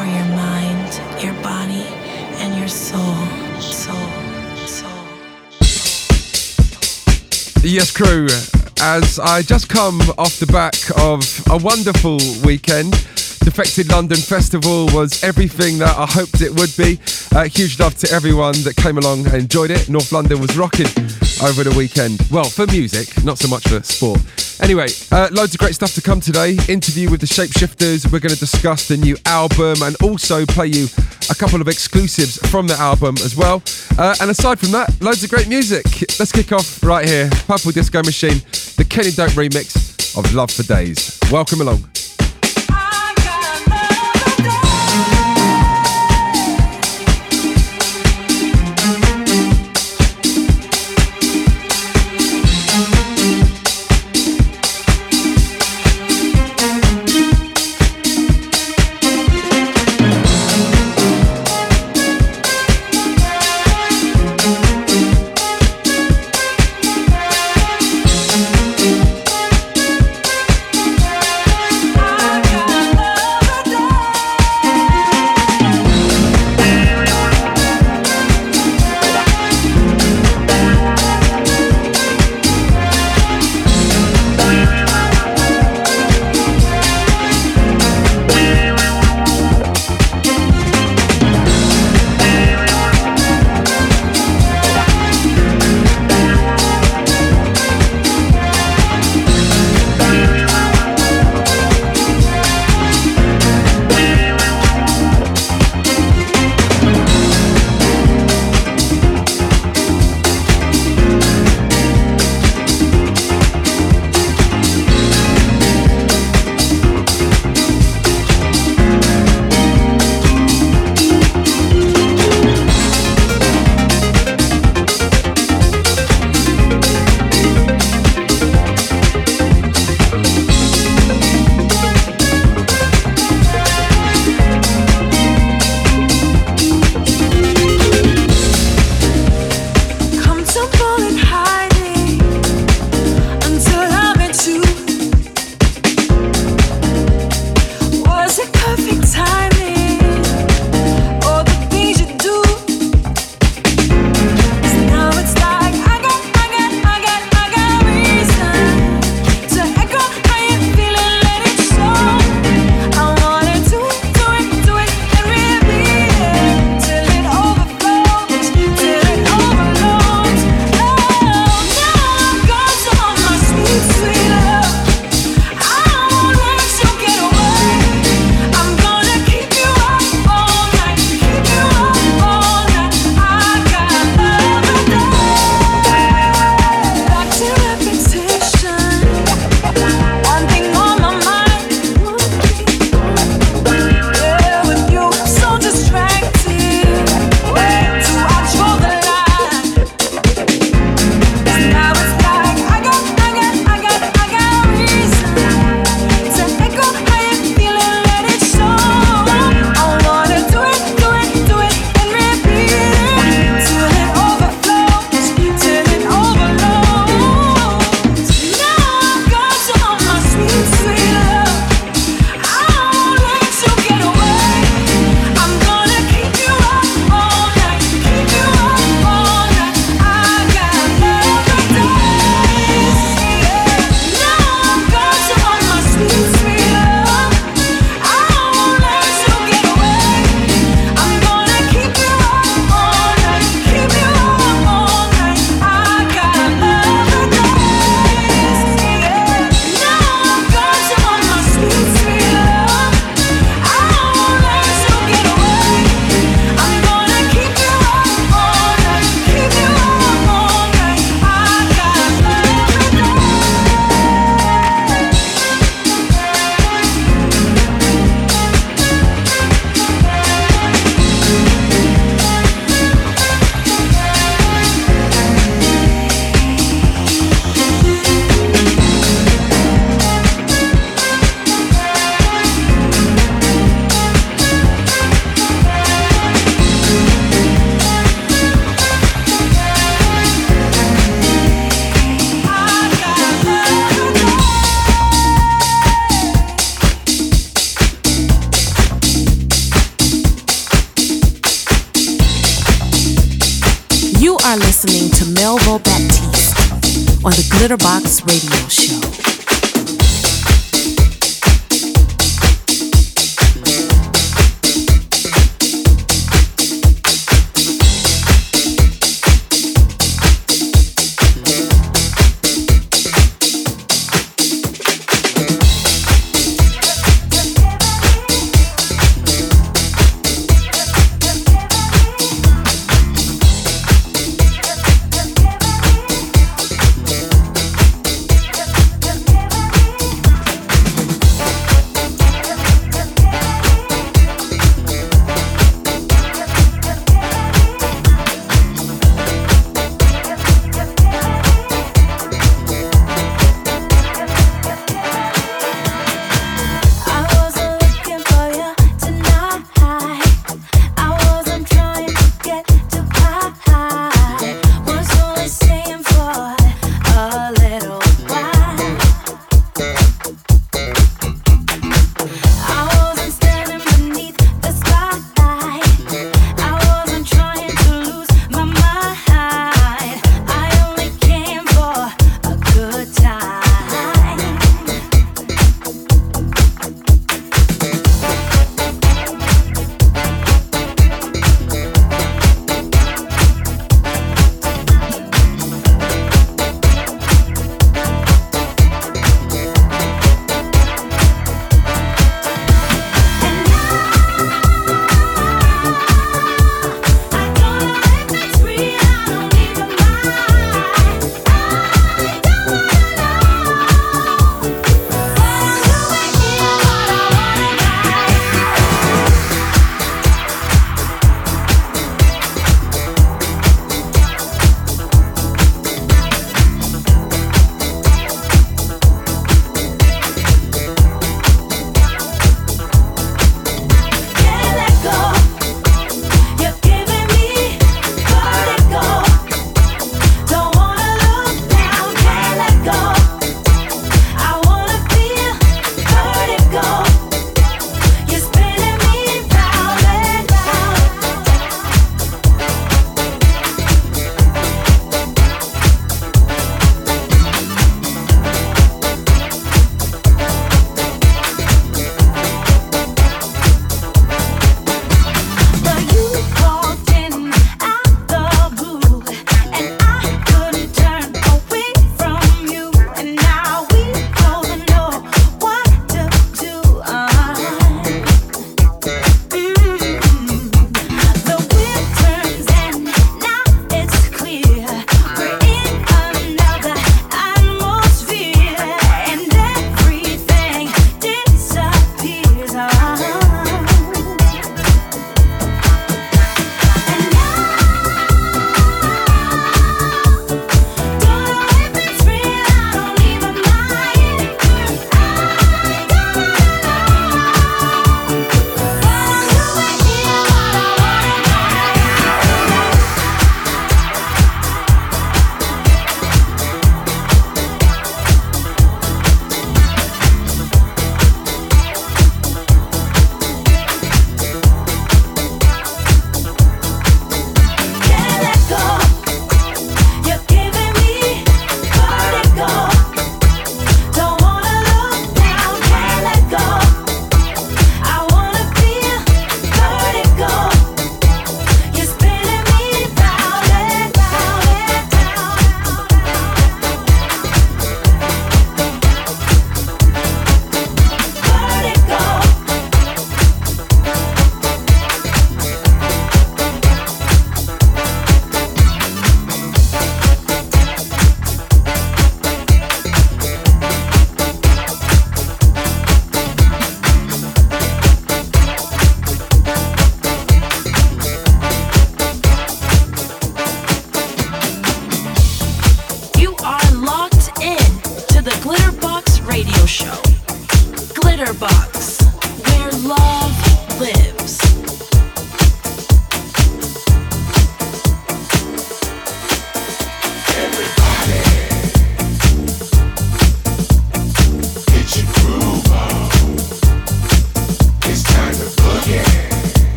for your mind, your body, and your soul. Soul. Soul. Yes, crew. As I just come off the back of a wonderful weekend, Defected London Festival was everything that I hoped it would be. Uh, huge love to everyone that came along and enjoyed it. North London was rocking over the weekend. Well, for music, not so much for sport. Anyway, uh, loads of great stuff to come today. Interview with the Shapeshifters. We're going to discuss the new album and also play you a couple of exclusives from the album as well. Uh, and aside from that, loads of great music. Let's kick off right here. Purple Disco Machine, the Kenny Dope remix of Love for Days. Welcome along.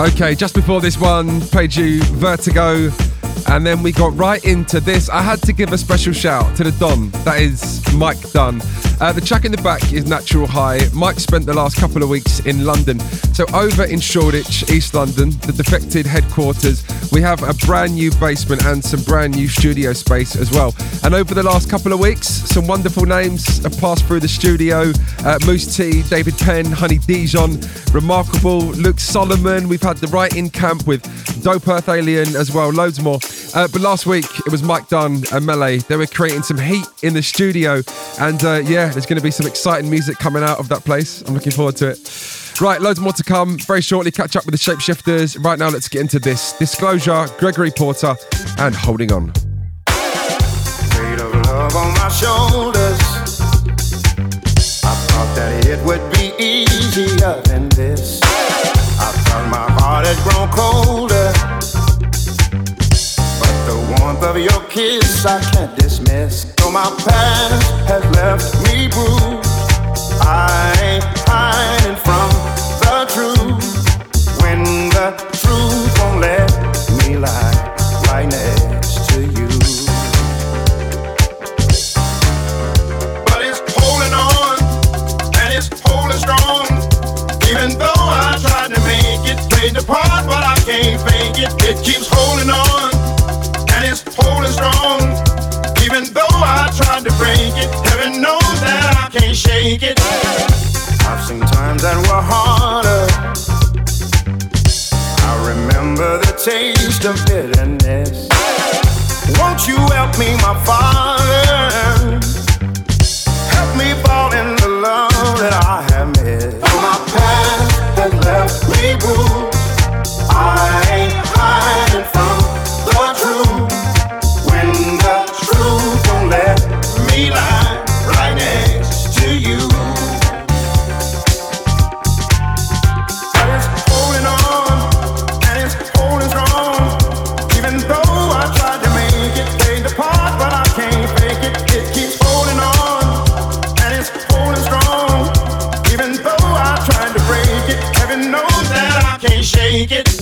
Okay, just before this one, played you Vertigo, and then we got right into this. I had to give a special shout to the Don, that is Mike Dunn. Uh, the track in the back is Natural High. Mike spent the last couple of weeks in London. So, over in Shoreditch, East London, the Defected headquarters, we have a brand new basement and some brand new studio space as well. And over the last couple of weeks, some wonderful names have passed through the studio uh, Mousse T, David Penn, Honey Dijon, Remarkable, Luke Solomon. We've had the right in camp with Dope Earth Alien as well, loads more. Uh, but last week it was Mike Dunn and Melé. They were creating some heat in the studio, and uh, yeah, there's going to be some exciting music coming out of that place. I'm looking forward to it. Right, loads more to come very shortly. Catch up with the Shapeshifters. Right now, let's get into this. Disclosure, Gregory Porter, and Holding On. Weight of love on my shoulders. I thought that it would be easier than this. I thought my heart had grown colder. But the warmth of your kiss I can't dismiss. Though my past has left me bruised, I ain't hiding from. Truth won't let me lie right next to you. But it's holding on and it's holding strong. Even though I tried to make it, played the part, but I can't fake it. It keeps holding on and it's holding strong. Even though I tried to break it, heaven knows that I can't shake it. I've seen times that were harder. Remember the taste of bitterness. Won't you help me, my father? Help me fall in the love that I have missed. Oh, my past has left me bruised. I can't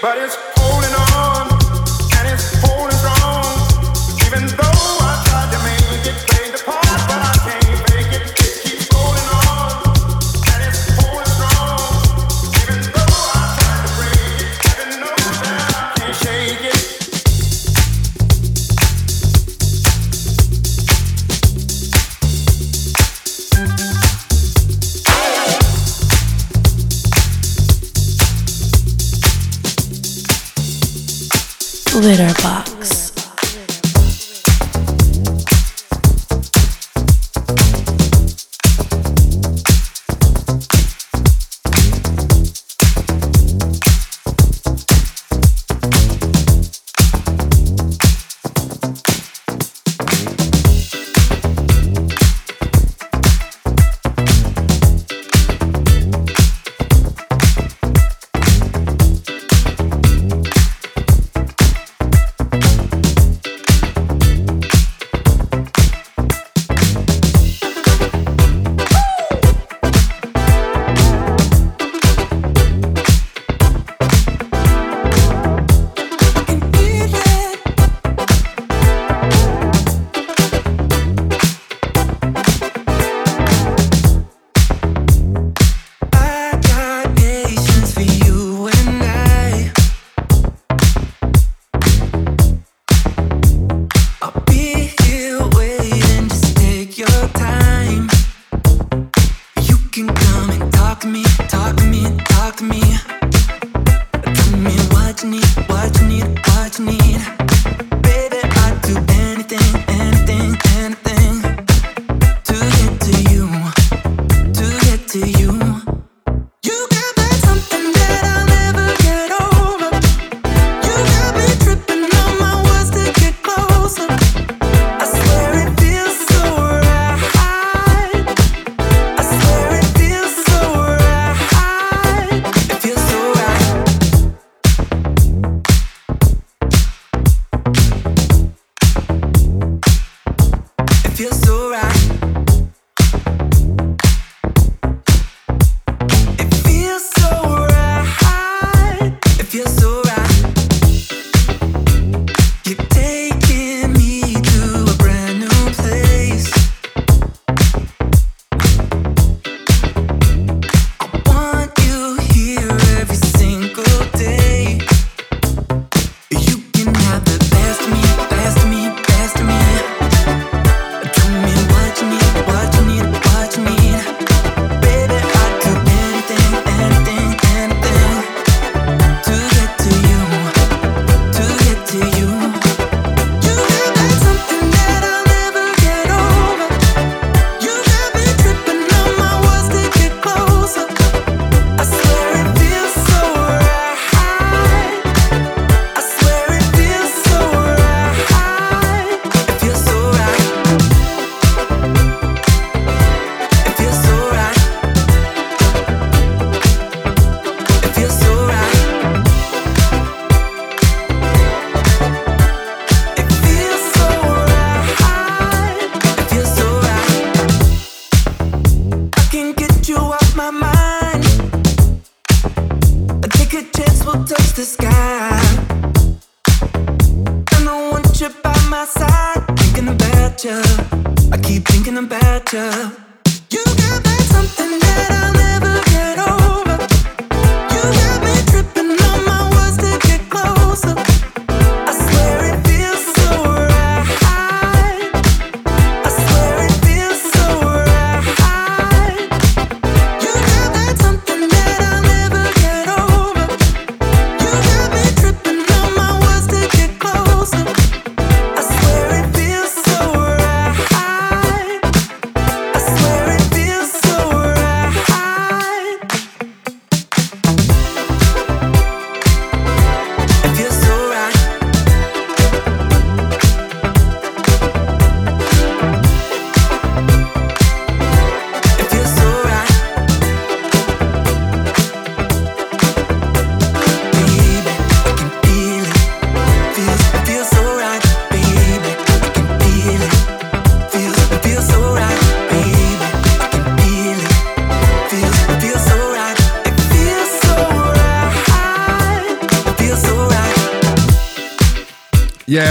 But it's Glitterbox.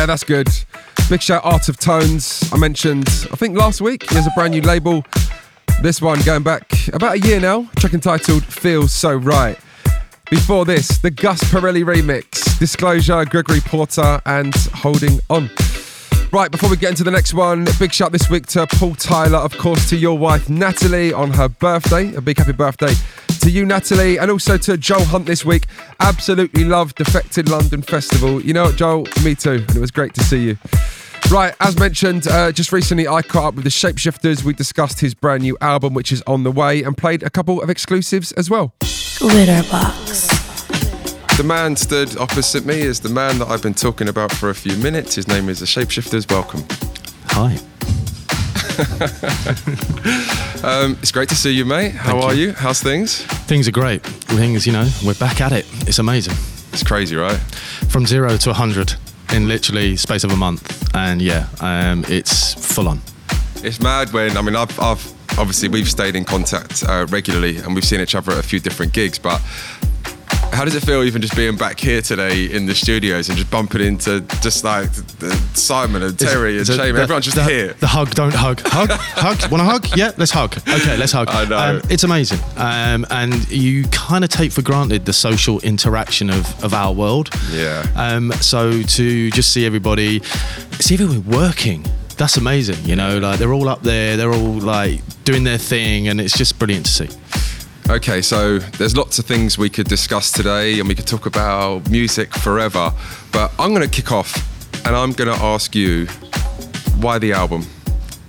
That's good. Big shout Art of Tones. I mentioned, I think last week, he has a brand new label. This one going back about a year now, track entitled Feels So Right. Before this, the Gus Pirelli remix, Disclosure, Gregory Porter, and Holding On. Right, before we get into the next one, big shout this week to Paul Tyler, of course, to your wife Natalie on her birthday. A big happy birthday to you, Natalie, and also to Joel Hunt this week. Absolutely loved Defected London Festival. You know what, Joel? Me too, and it was great to see you. Right, as mentioned, uh, just recently I caught up with the Shapeshifters. We discussed his brand new album, which is on the way, and played a couple of exclusives as well. Glitterbox. The man stood opposite me is the man that I've been talking about for a few minutes. His name is the Shapeshifters. Welcome. Hi. Um, it's great to see you, mate. How Thank are you. you? How's things? Things are great. Things, you know, we're back at it. It's amazing. It's crazy, right? From zero to 100 in literally space of a month. And yeah, um, it's full on. It's mad when I mean I've, I've obviously we've stayed in contact uh, regularly and we've seen each other at a few different gigs, but how does it feel even just being back here today in the studios and just bumping into just like Simon and Terry and Is Shane, everyone's just the, here. The hug, don't hug. Hug? hug? Want to hug? Yeah, let's hug. Okay, let's hug. I know. Um, it's amazing. Um, and you kind of take for granted the social interaction of, of our world. Yeah. Um, so to just see everybody, see everyone working. That's amazing, you know. Like they're all up there, they're all like doing their thing, and it's just brilliant to see. Okay, so there's lots of things we could discuss today, and we could talk about music forever. But I'm going to kick off, and I'm going to ask you why the album.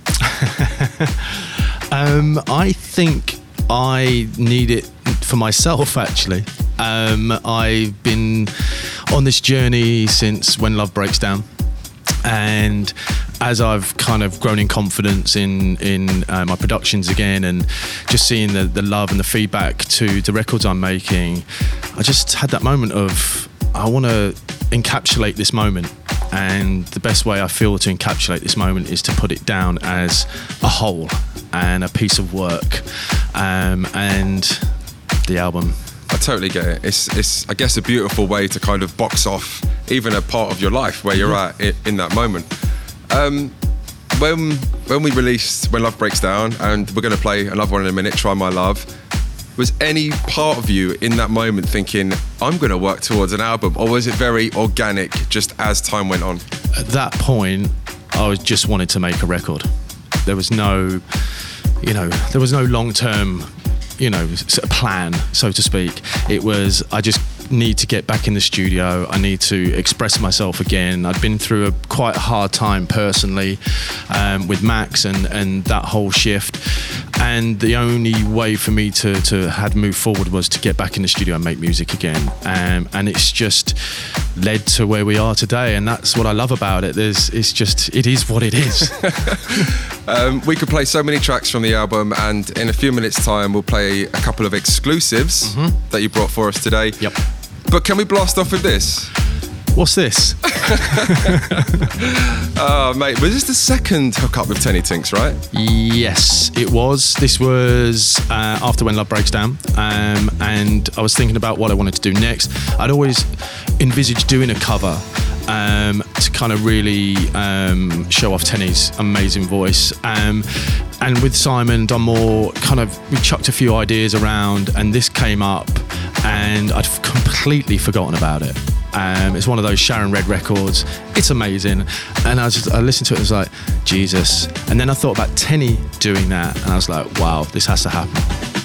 Um, I think I need it for myself. Actually, um, I've been on this journey since when love breaks down, and as I've kind of grown in confidence in in uh, my productions again, and just seeing the the love and the feedback to the records I'm making, I just had that moment of I want to encapsulate this moment. And the best way I feel to encapsulate this moment is to put it down as a whole and a piece of work. Um, and the album. I totally get it. It's, it's, I guess, a beautiful way to kind of box off even a part of your life where you're at in that moment. Um, when when we released When Love Breaks Down, and we're going to play another one in a minute, Try My Love. Was any part of you in that moment thinking, I'm going to work towards an album? Or was it very organic just as time went on? At that point, I was just wanted to make a record. There was no, you know, there was no long term, you know, s- plan, so to speak. It was, I just need to get back in the studio. I need to express myself again. I'd been through a quite hard time personally um, with Max and, and that whole shift. And the only way for me to, to had move forward was to get back in the studio and make music again. Um, and it's just led to where we are today. And that's what I love about it. There's, it's just, it is what it is. Um, we could play so many tracks from the album, and in a few minutes' time, we'll play a couple of exclusives that you brought for us today. Yep. But can we blast off with this? What's this? Oh, mate, was this the second hookup with Teni Tinks, right? Yes, it was. This was uh, after When Love Breaks Down, um, and I was thinking about what I wanted to do next. I'd always envisaged doing a cover um, to kind of really um, show off Teni's amazing voice. Um, and with Simon, done more kind of we chucked a few ideas around, and this came up, and I'd completely forgotten about it. Um, it's one of those Sharon Redd records. It's amazing, and I just, I listened to it. and was like Jesus, and then I thought about Teni doing that, and I was like, wow, this has to happen.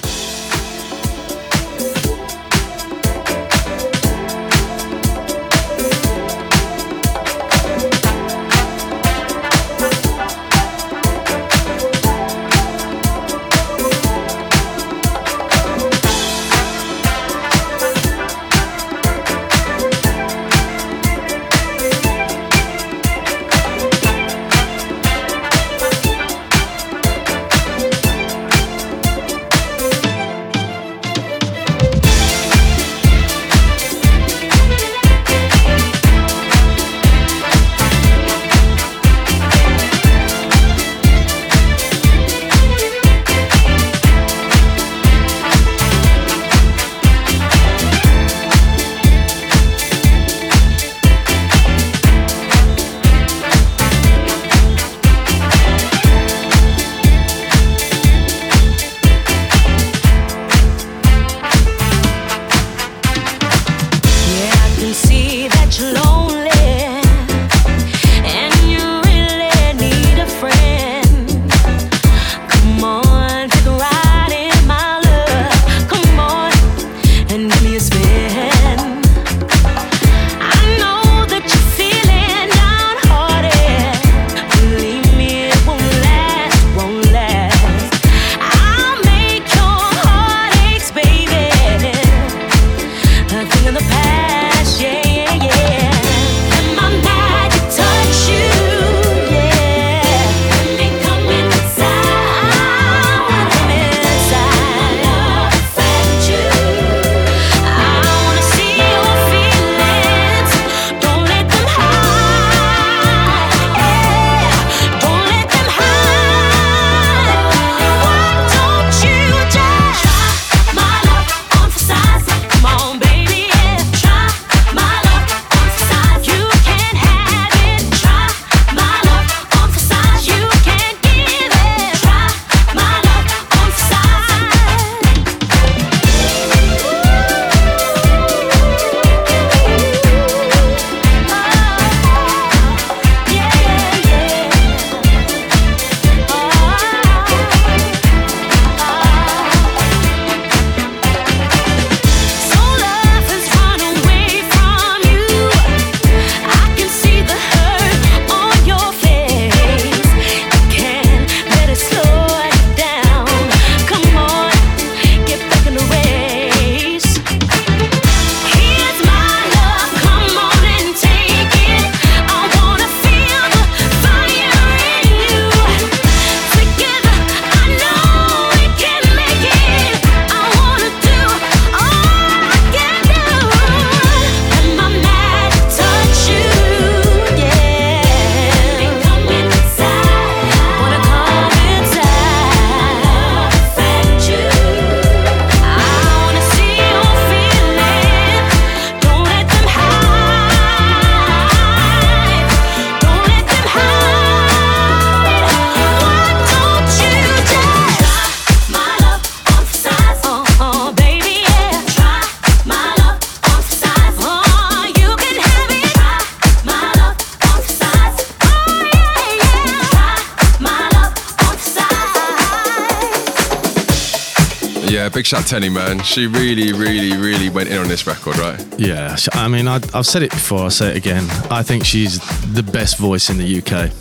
Yeah, big Teni, man. She really, really, really went in on this record, right? Yeah, I mean, I, I've said it before. I'll say it again. I think she's the best voice in the UK.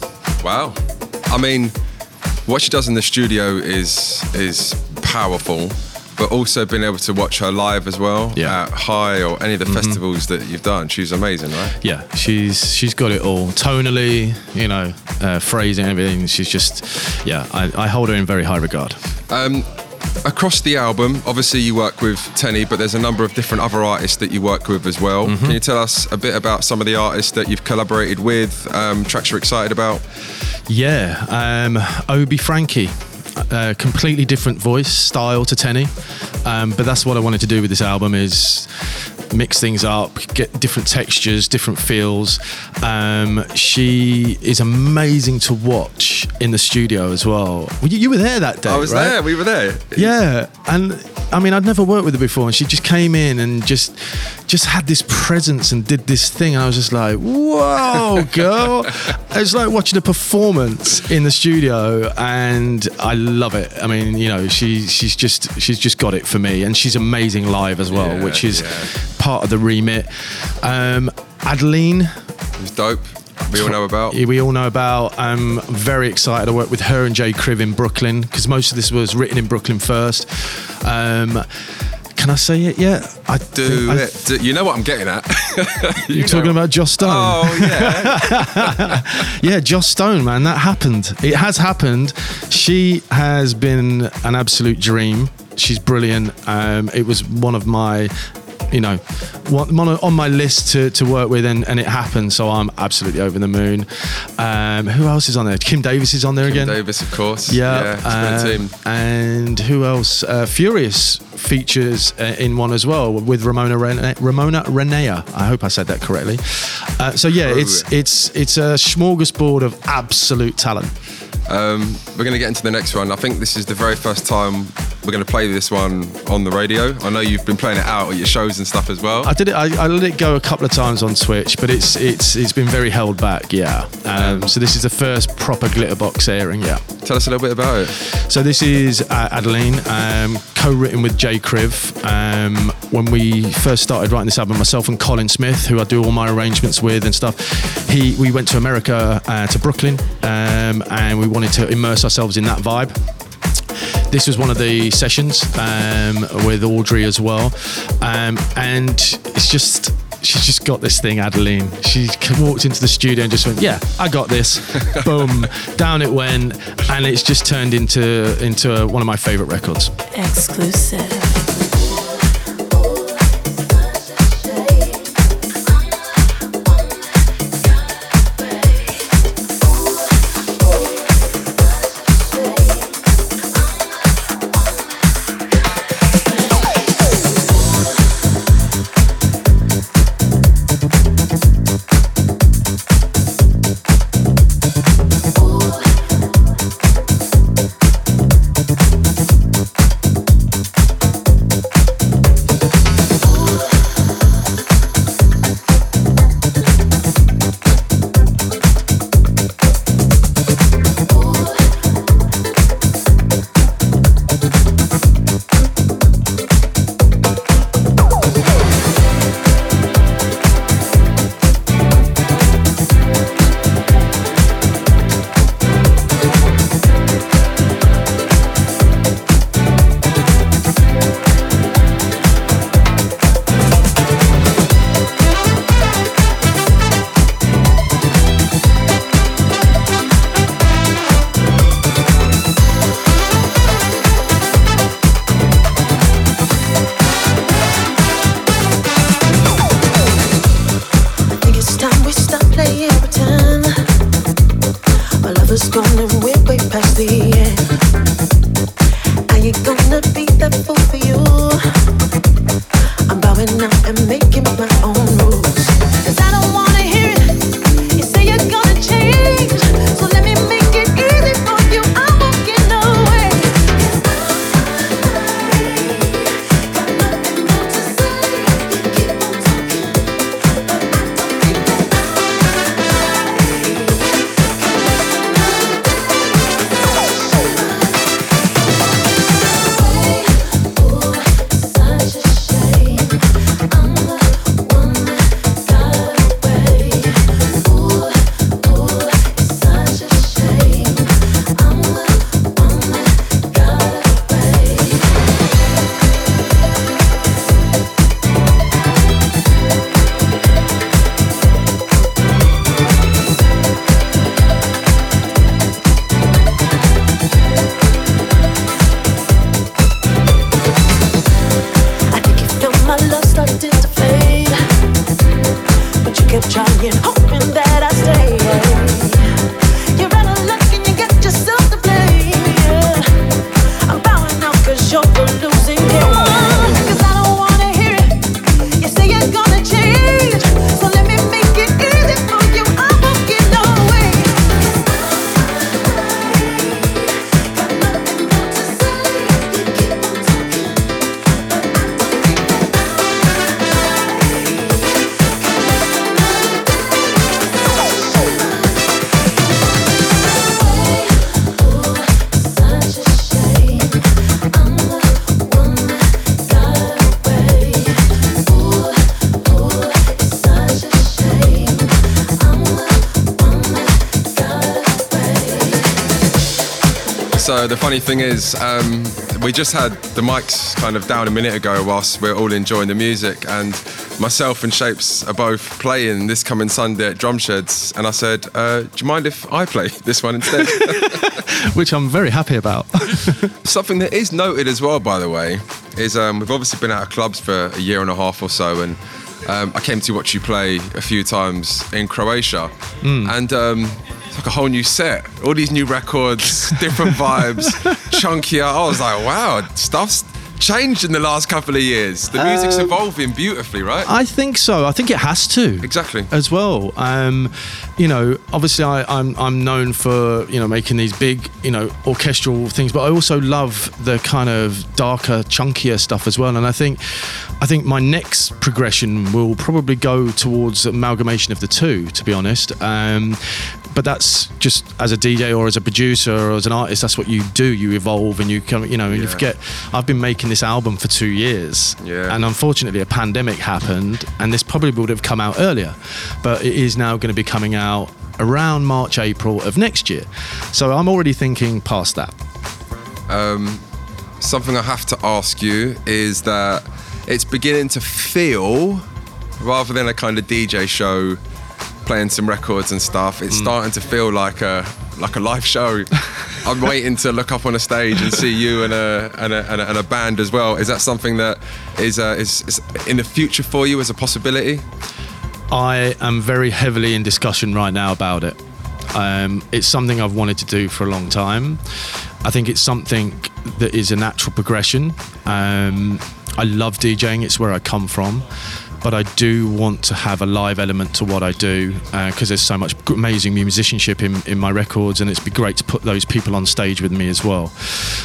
Wow. I mean, what she does in the studio is is powerful, but also being able to watch her live as well Yeah. Mm-hmm. at High or any of the festivals that you've done. She's amazing, right? Yeah, she's she's got it all. Tonally, you know, uh, phrasing, everything. She's just, yeah, I, I hold her in very high regard. Um, across the album, obviously you work with Teni, but there's a number of different other artists that you work with as well. Mm-hmm. Can you tell us a bit about some of the artists that you've collaborated with, um, tracks you're excited about? Yeah, um, Obi Franky. Uh, completely different voice style to Teni, um, but that's what I wanted to do with this album is mix things up, get different textures, different feels. Um, she is amazing to watch in the studio as well. You, you were there that day. I was right? there, we were there. Yeah, and I mean, I'd never worked with her before, and she just came in and just just had this presence and did this thing, and I was just like, "Whoa, girl!" it's like watching a performance in the studio, and I love it. I mean, you know, she she's just she's just got it for me, and she's amazing live as well, Yeah, which is yeah. Part of the remit. Um, Adeline, It's dope. We all know about. we all know about. I'm very excited. I worked with her and JKriv in Brooklyn because most of this was written in Brooklyn first. Um, can I say it yet? I Do I- it. Do- you know what I'm getting at. you You're talking about Joss Stone. Oh yeah. Yeah, Joss Stone, man, that happened. It has happened. She has been an absolute dream. She's brilliant. Um, it was one of my, you know, on my list to, to work with, and, and it happened. So I'm absolutely over the moon. Um, who else is on there? Kim Davis is on there again. Davis, of course. Yeah, a um, and who else? Uh, Furious features uh, in one as well with Ramona Ren- Ramona Renea. I hope I said that correctly. Uh, so yeah, it's it's it's a smorgasbord of absolute talent. Um, we're going to get into the next one. I think this is the very first time we're going to play this one on the radio. I know you've been playing it out at your shows and stuff as well. I did it. I, I let it go a couple of times on Twitch, but it's it's it's been very held back. Yeah. Um, so this is the first proper Glitterbox airing. Yeah. Tell us a little bit about it. So this is uh, Adeline, um, co-written with JKriv. Um, when we first started writing this album, myself and Colin Smith, who I do all my arrangements with and stuff, he we went to America uh, to Brooklyn, um, and we wanted to immerse ourselves in that vibe. This was one of the sessions um, with Audrey as well, um, and it's just. She's just got this thing, Adeline. She walked into the studio and just went, "Yeah, I got this." Boom, down it went, and it's just turned into into one of my favorite records. Exclusive. Gone and we're way past the The funny thing is, um, we just had the mics kind of down a minute ago whilst we're all enjoying the music, and myself and Shapes are both playing this coming Sunday at Drumsheds, and I said, uh, "Do you mind if I play this one instead?" which I'm very happy about. Something that is noted as well, by the way, is um, we've obviously been out of clubs for a year and a half or so, and um, I came to watch you play a few times in Croatia, and um, like a whole new set. All these new records, different vibes, chunkier. I was like, wow, stuff's changed in the last couple of years. The music's evolving beautifully, right? I think so. I think it has to. Exactly. As well, um, you know, obviously I, I'm I'm known for you know making these big you know orchestral things, but I also love the kind of darker, chunkier stuff as well. And I think I think my next progression will probably go towards amalgamation of the two. To be honest. Um, but that's just as a DJ or as a producer or as an artist. That's what you do. You evolve and you come. You know, and you forget. I've been making this album for two years, Yeah. and unfortunately, a pandemic happened, and this probably would have come out earlier, but it is now going to be coming out around March, April of next year. So I'm already thinking past that. Um, something I have to ask you is that it's beginning to feel, rather than a kind of DJ show, playing some records and stuff, it's starting to feel like a like a live show. I'm waiting to look up on a stage and see you and a and a, and a, and a band as well. Is that something that is, uh, is is in the future for you as a possibility? I am very heavily in discussion right now about it. Um, it's something I've wanted to do for a long time. I think it's something that is a natural progression. Um, I love DJing, it's where I come from. But I do want to have a live element to what I do because there's so much amazing musicianship in, in my records, and it'd be great to put those people on stage with me as well.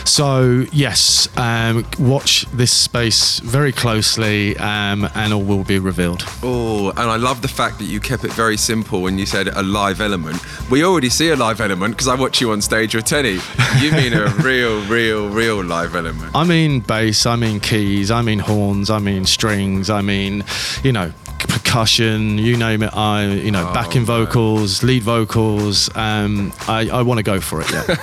So, yes, um, watch this space very closely, um, and all will be revealed. Oh, and I love the fact that you kept it very simple when you said a live element. We already see a live element because I watch you on stage with Teddy. You mean a real, real, real live element. I mean bass, I mean keys, I mean horns, I mean strings, I mean, you know, percussion, you name it. I, you know, backing vocals, lead vocals. Um, I, I want to go for it. Yeah.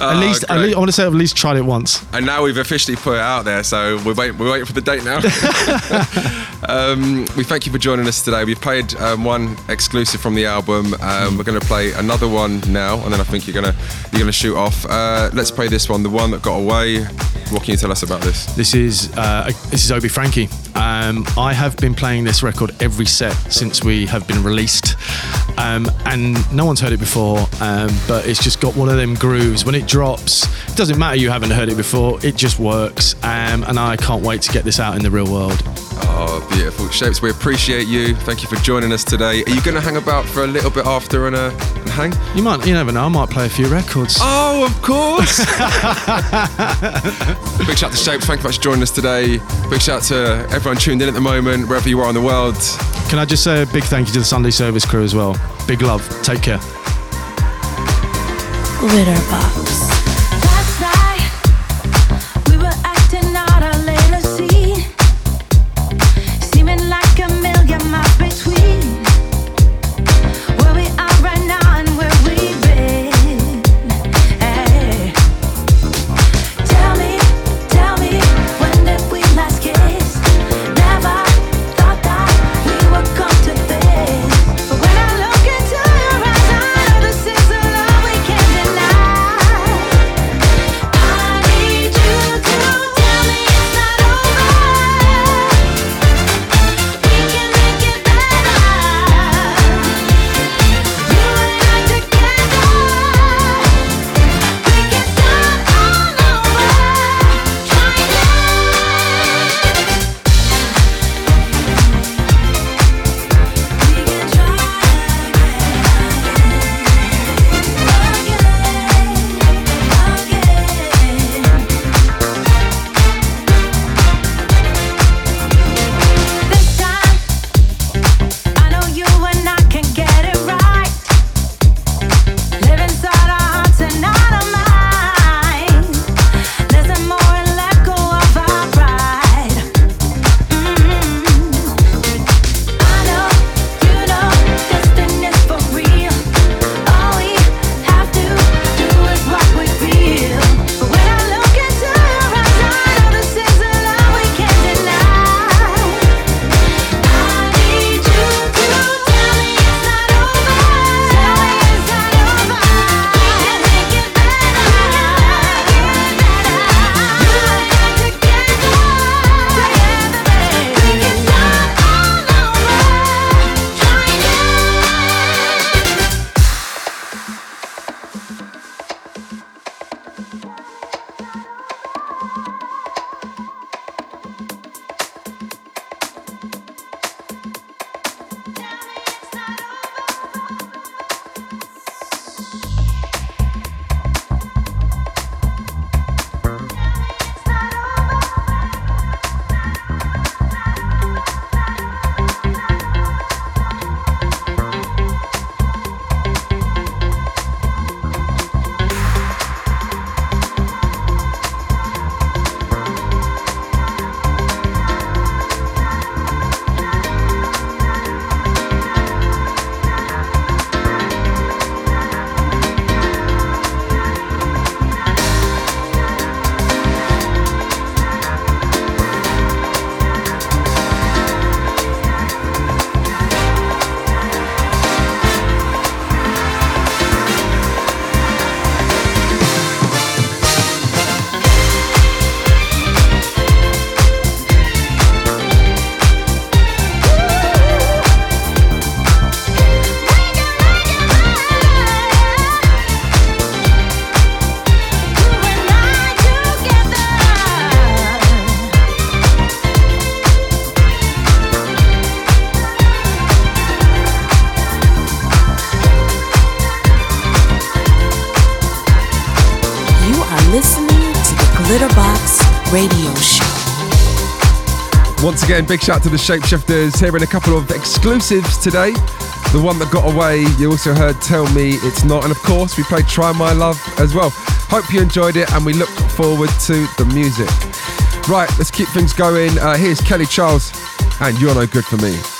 at least, at great. least, I want to say I've at least tried it once. And now we've officially put it out there, so we're, wait, we're waiting for the date now. um, we thank you for joining us today. We've played um, one exclusive from the album. Um, we're going to play another one now, and then I think you're going to you're going to shoot off. Uh, let's play this one, the one that got away. What can you tell us about this? This is uh, this is Obi Franky. Um, I have been playing this record every set since we have been released, um, and no one's heard it before. Um, but it's just got one of them grooves. When it drops, it doesn't matter you haven't heard it before. It just works, um, and I can't wait to get this out in the real world. Oh, beautiful shapes. We appreciate you. Thank you for joining us today. Are you going to hang about for a little bit after and, uh, and hang? You might, you never know. I might play a few records. Oh, of course. Big shout out to Shapes. Thank you much for joining us today. Big shout out to everyone tuned in at the moment, wherever you are in the world. Can I just say a big thank you to the Sunday Service crew as well? Big love. Take care. Glitterbox. Once again, big shout to the Shapeshifters. Hearing a couple of exclusives today. The one that got away, you also heard Tell Me It's Not. And of course, we played Try My Love as well. Hope you enjoyed it and we look forward to the music. Right, let's keep things going. Uh, here's Kelly Charles and You're No Good For Me.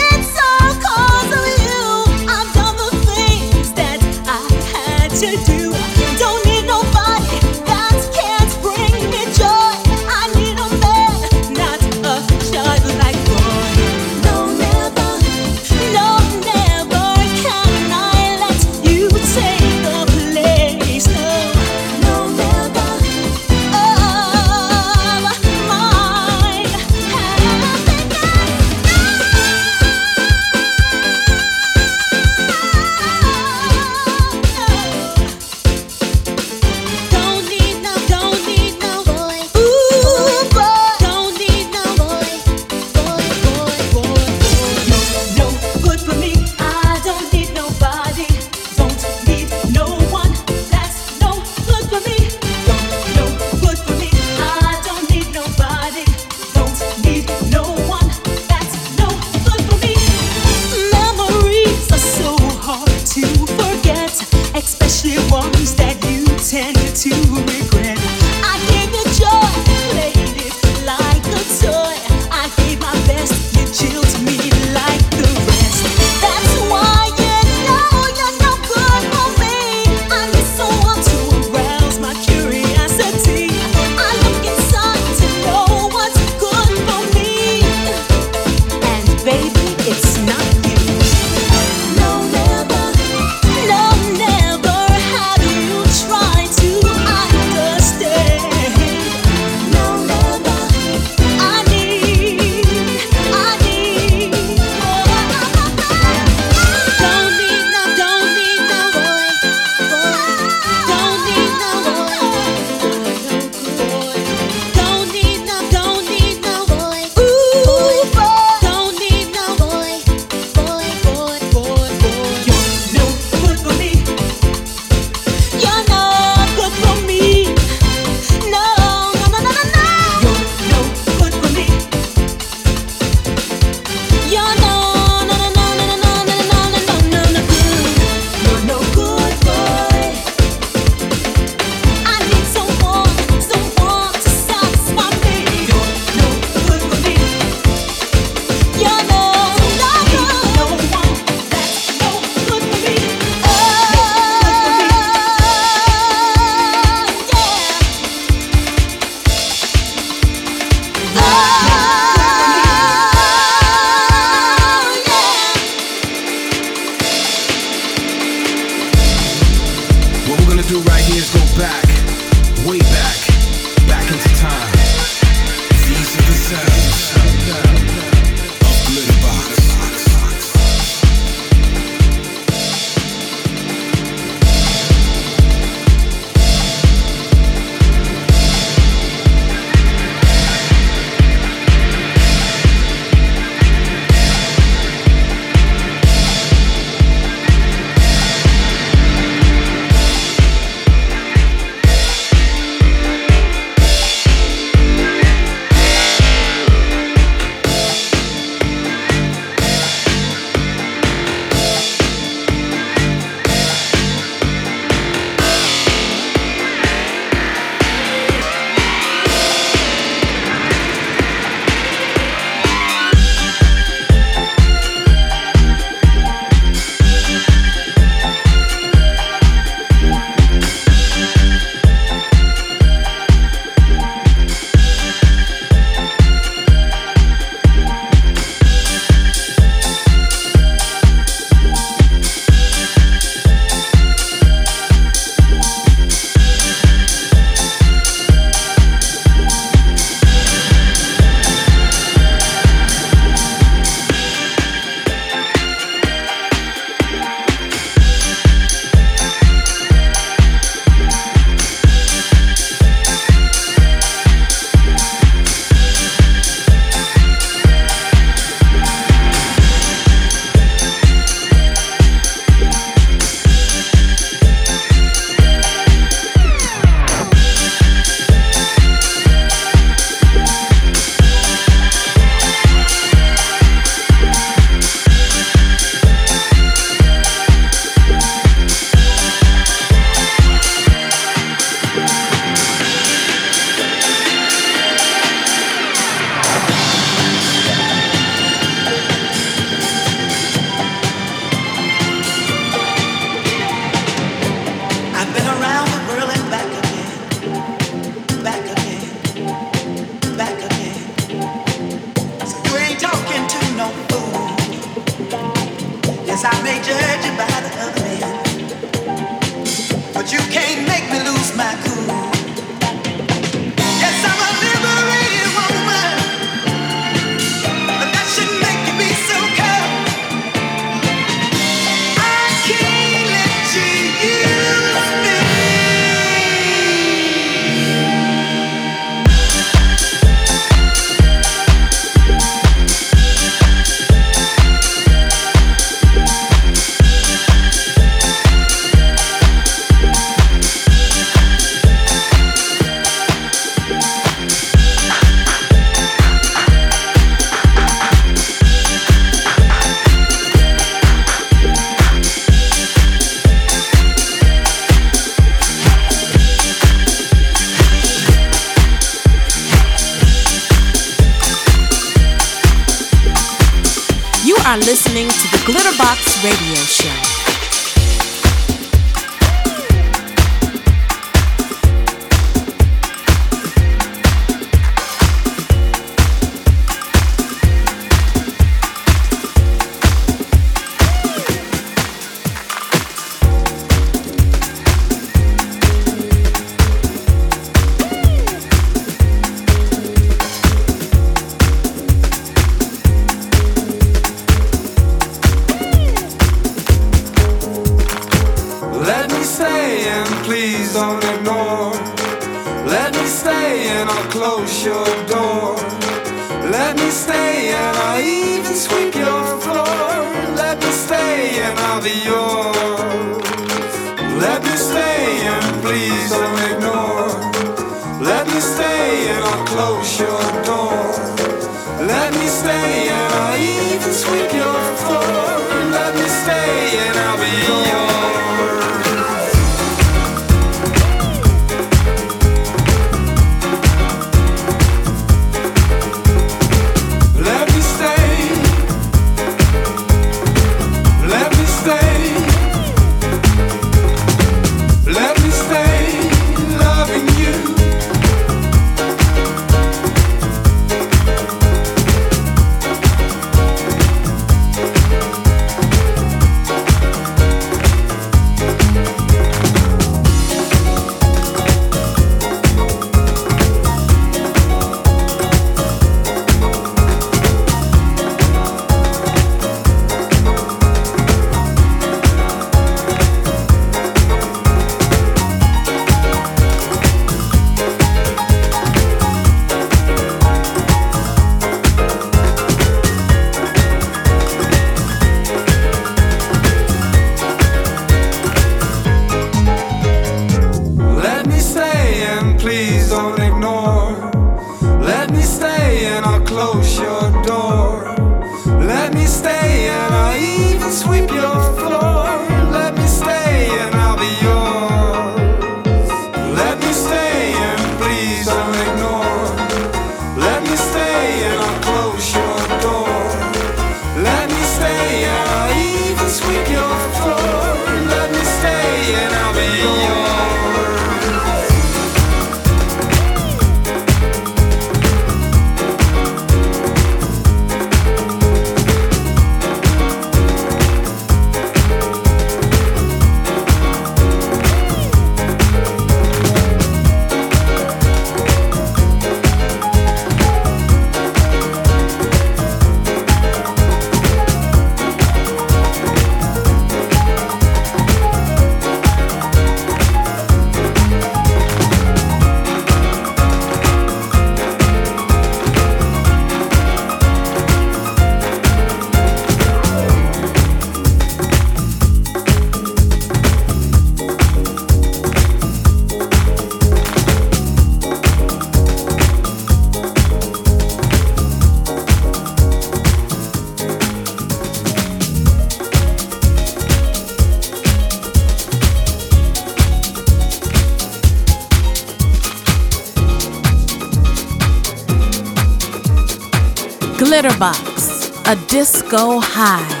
Disco high.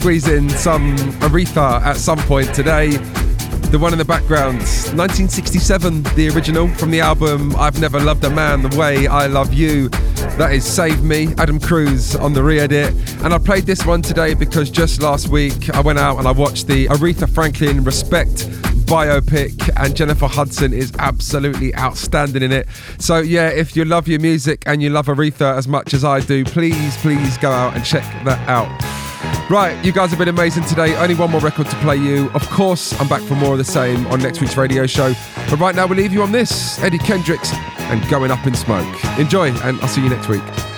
Squeeze in some Aretha at some point today. The one in the background, 1967, the original from the album I've Never Loved a Man the Way I Love You. That is Save Me, Adam Cruz on the re edit. And I played this one today because just last week I went out and I watched the Aretha Franklin Respect biopic, and Jennifer Hudson is absolutely outstanding in it. So, yeah, if you love your music and you love Aretha as much as I do, please, please go out and check that out. Right, you guys have been amazing today. Only one more record to play you. Of course, I'm back for more of the same on next week's radio show. But right now, we leave you on this Eddie Kendricks and Going Up in Smoke. Enjoy, and I'll see you next week.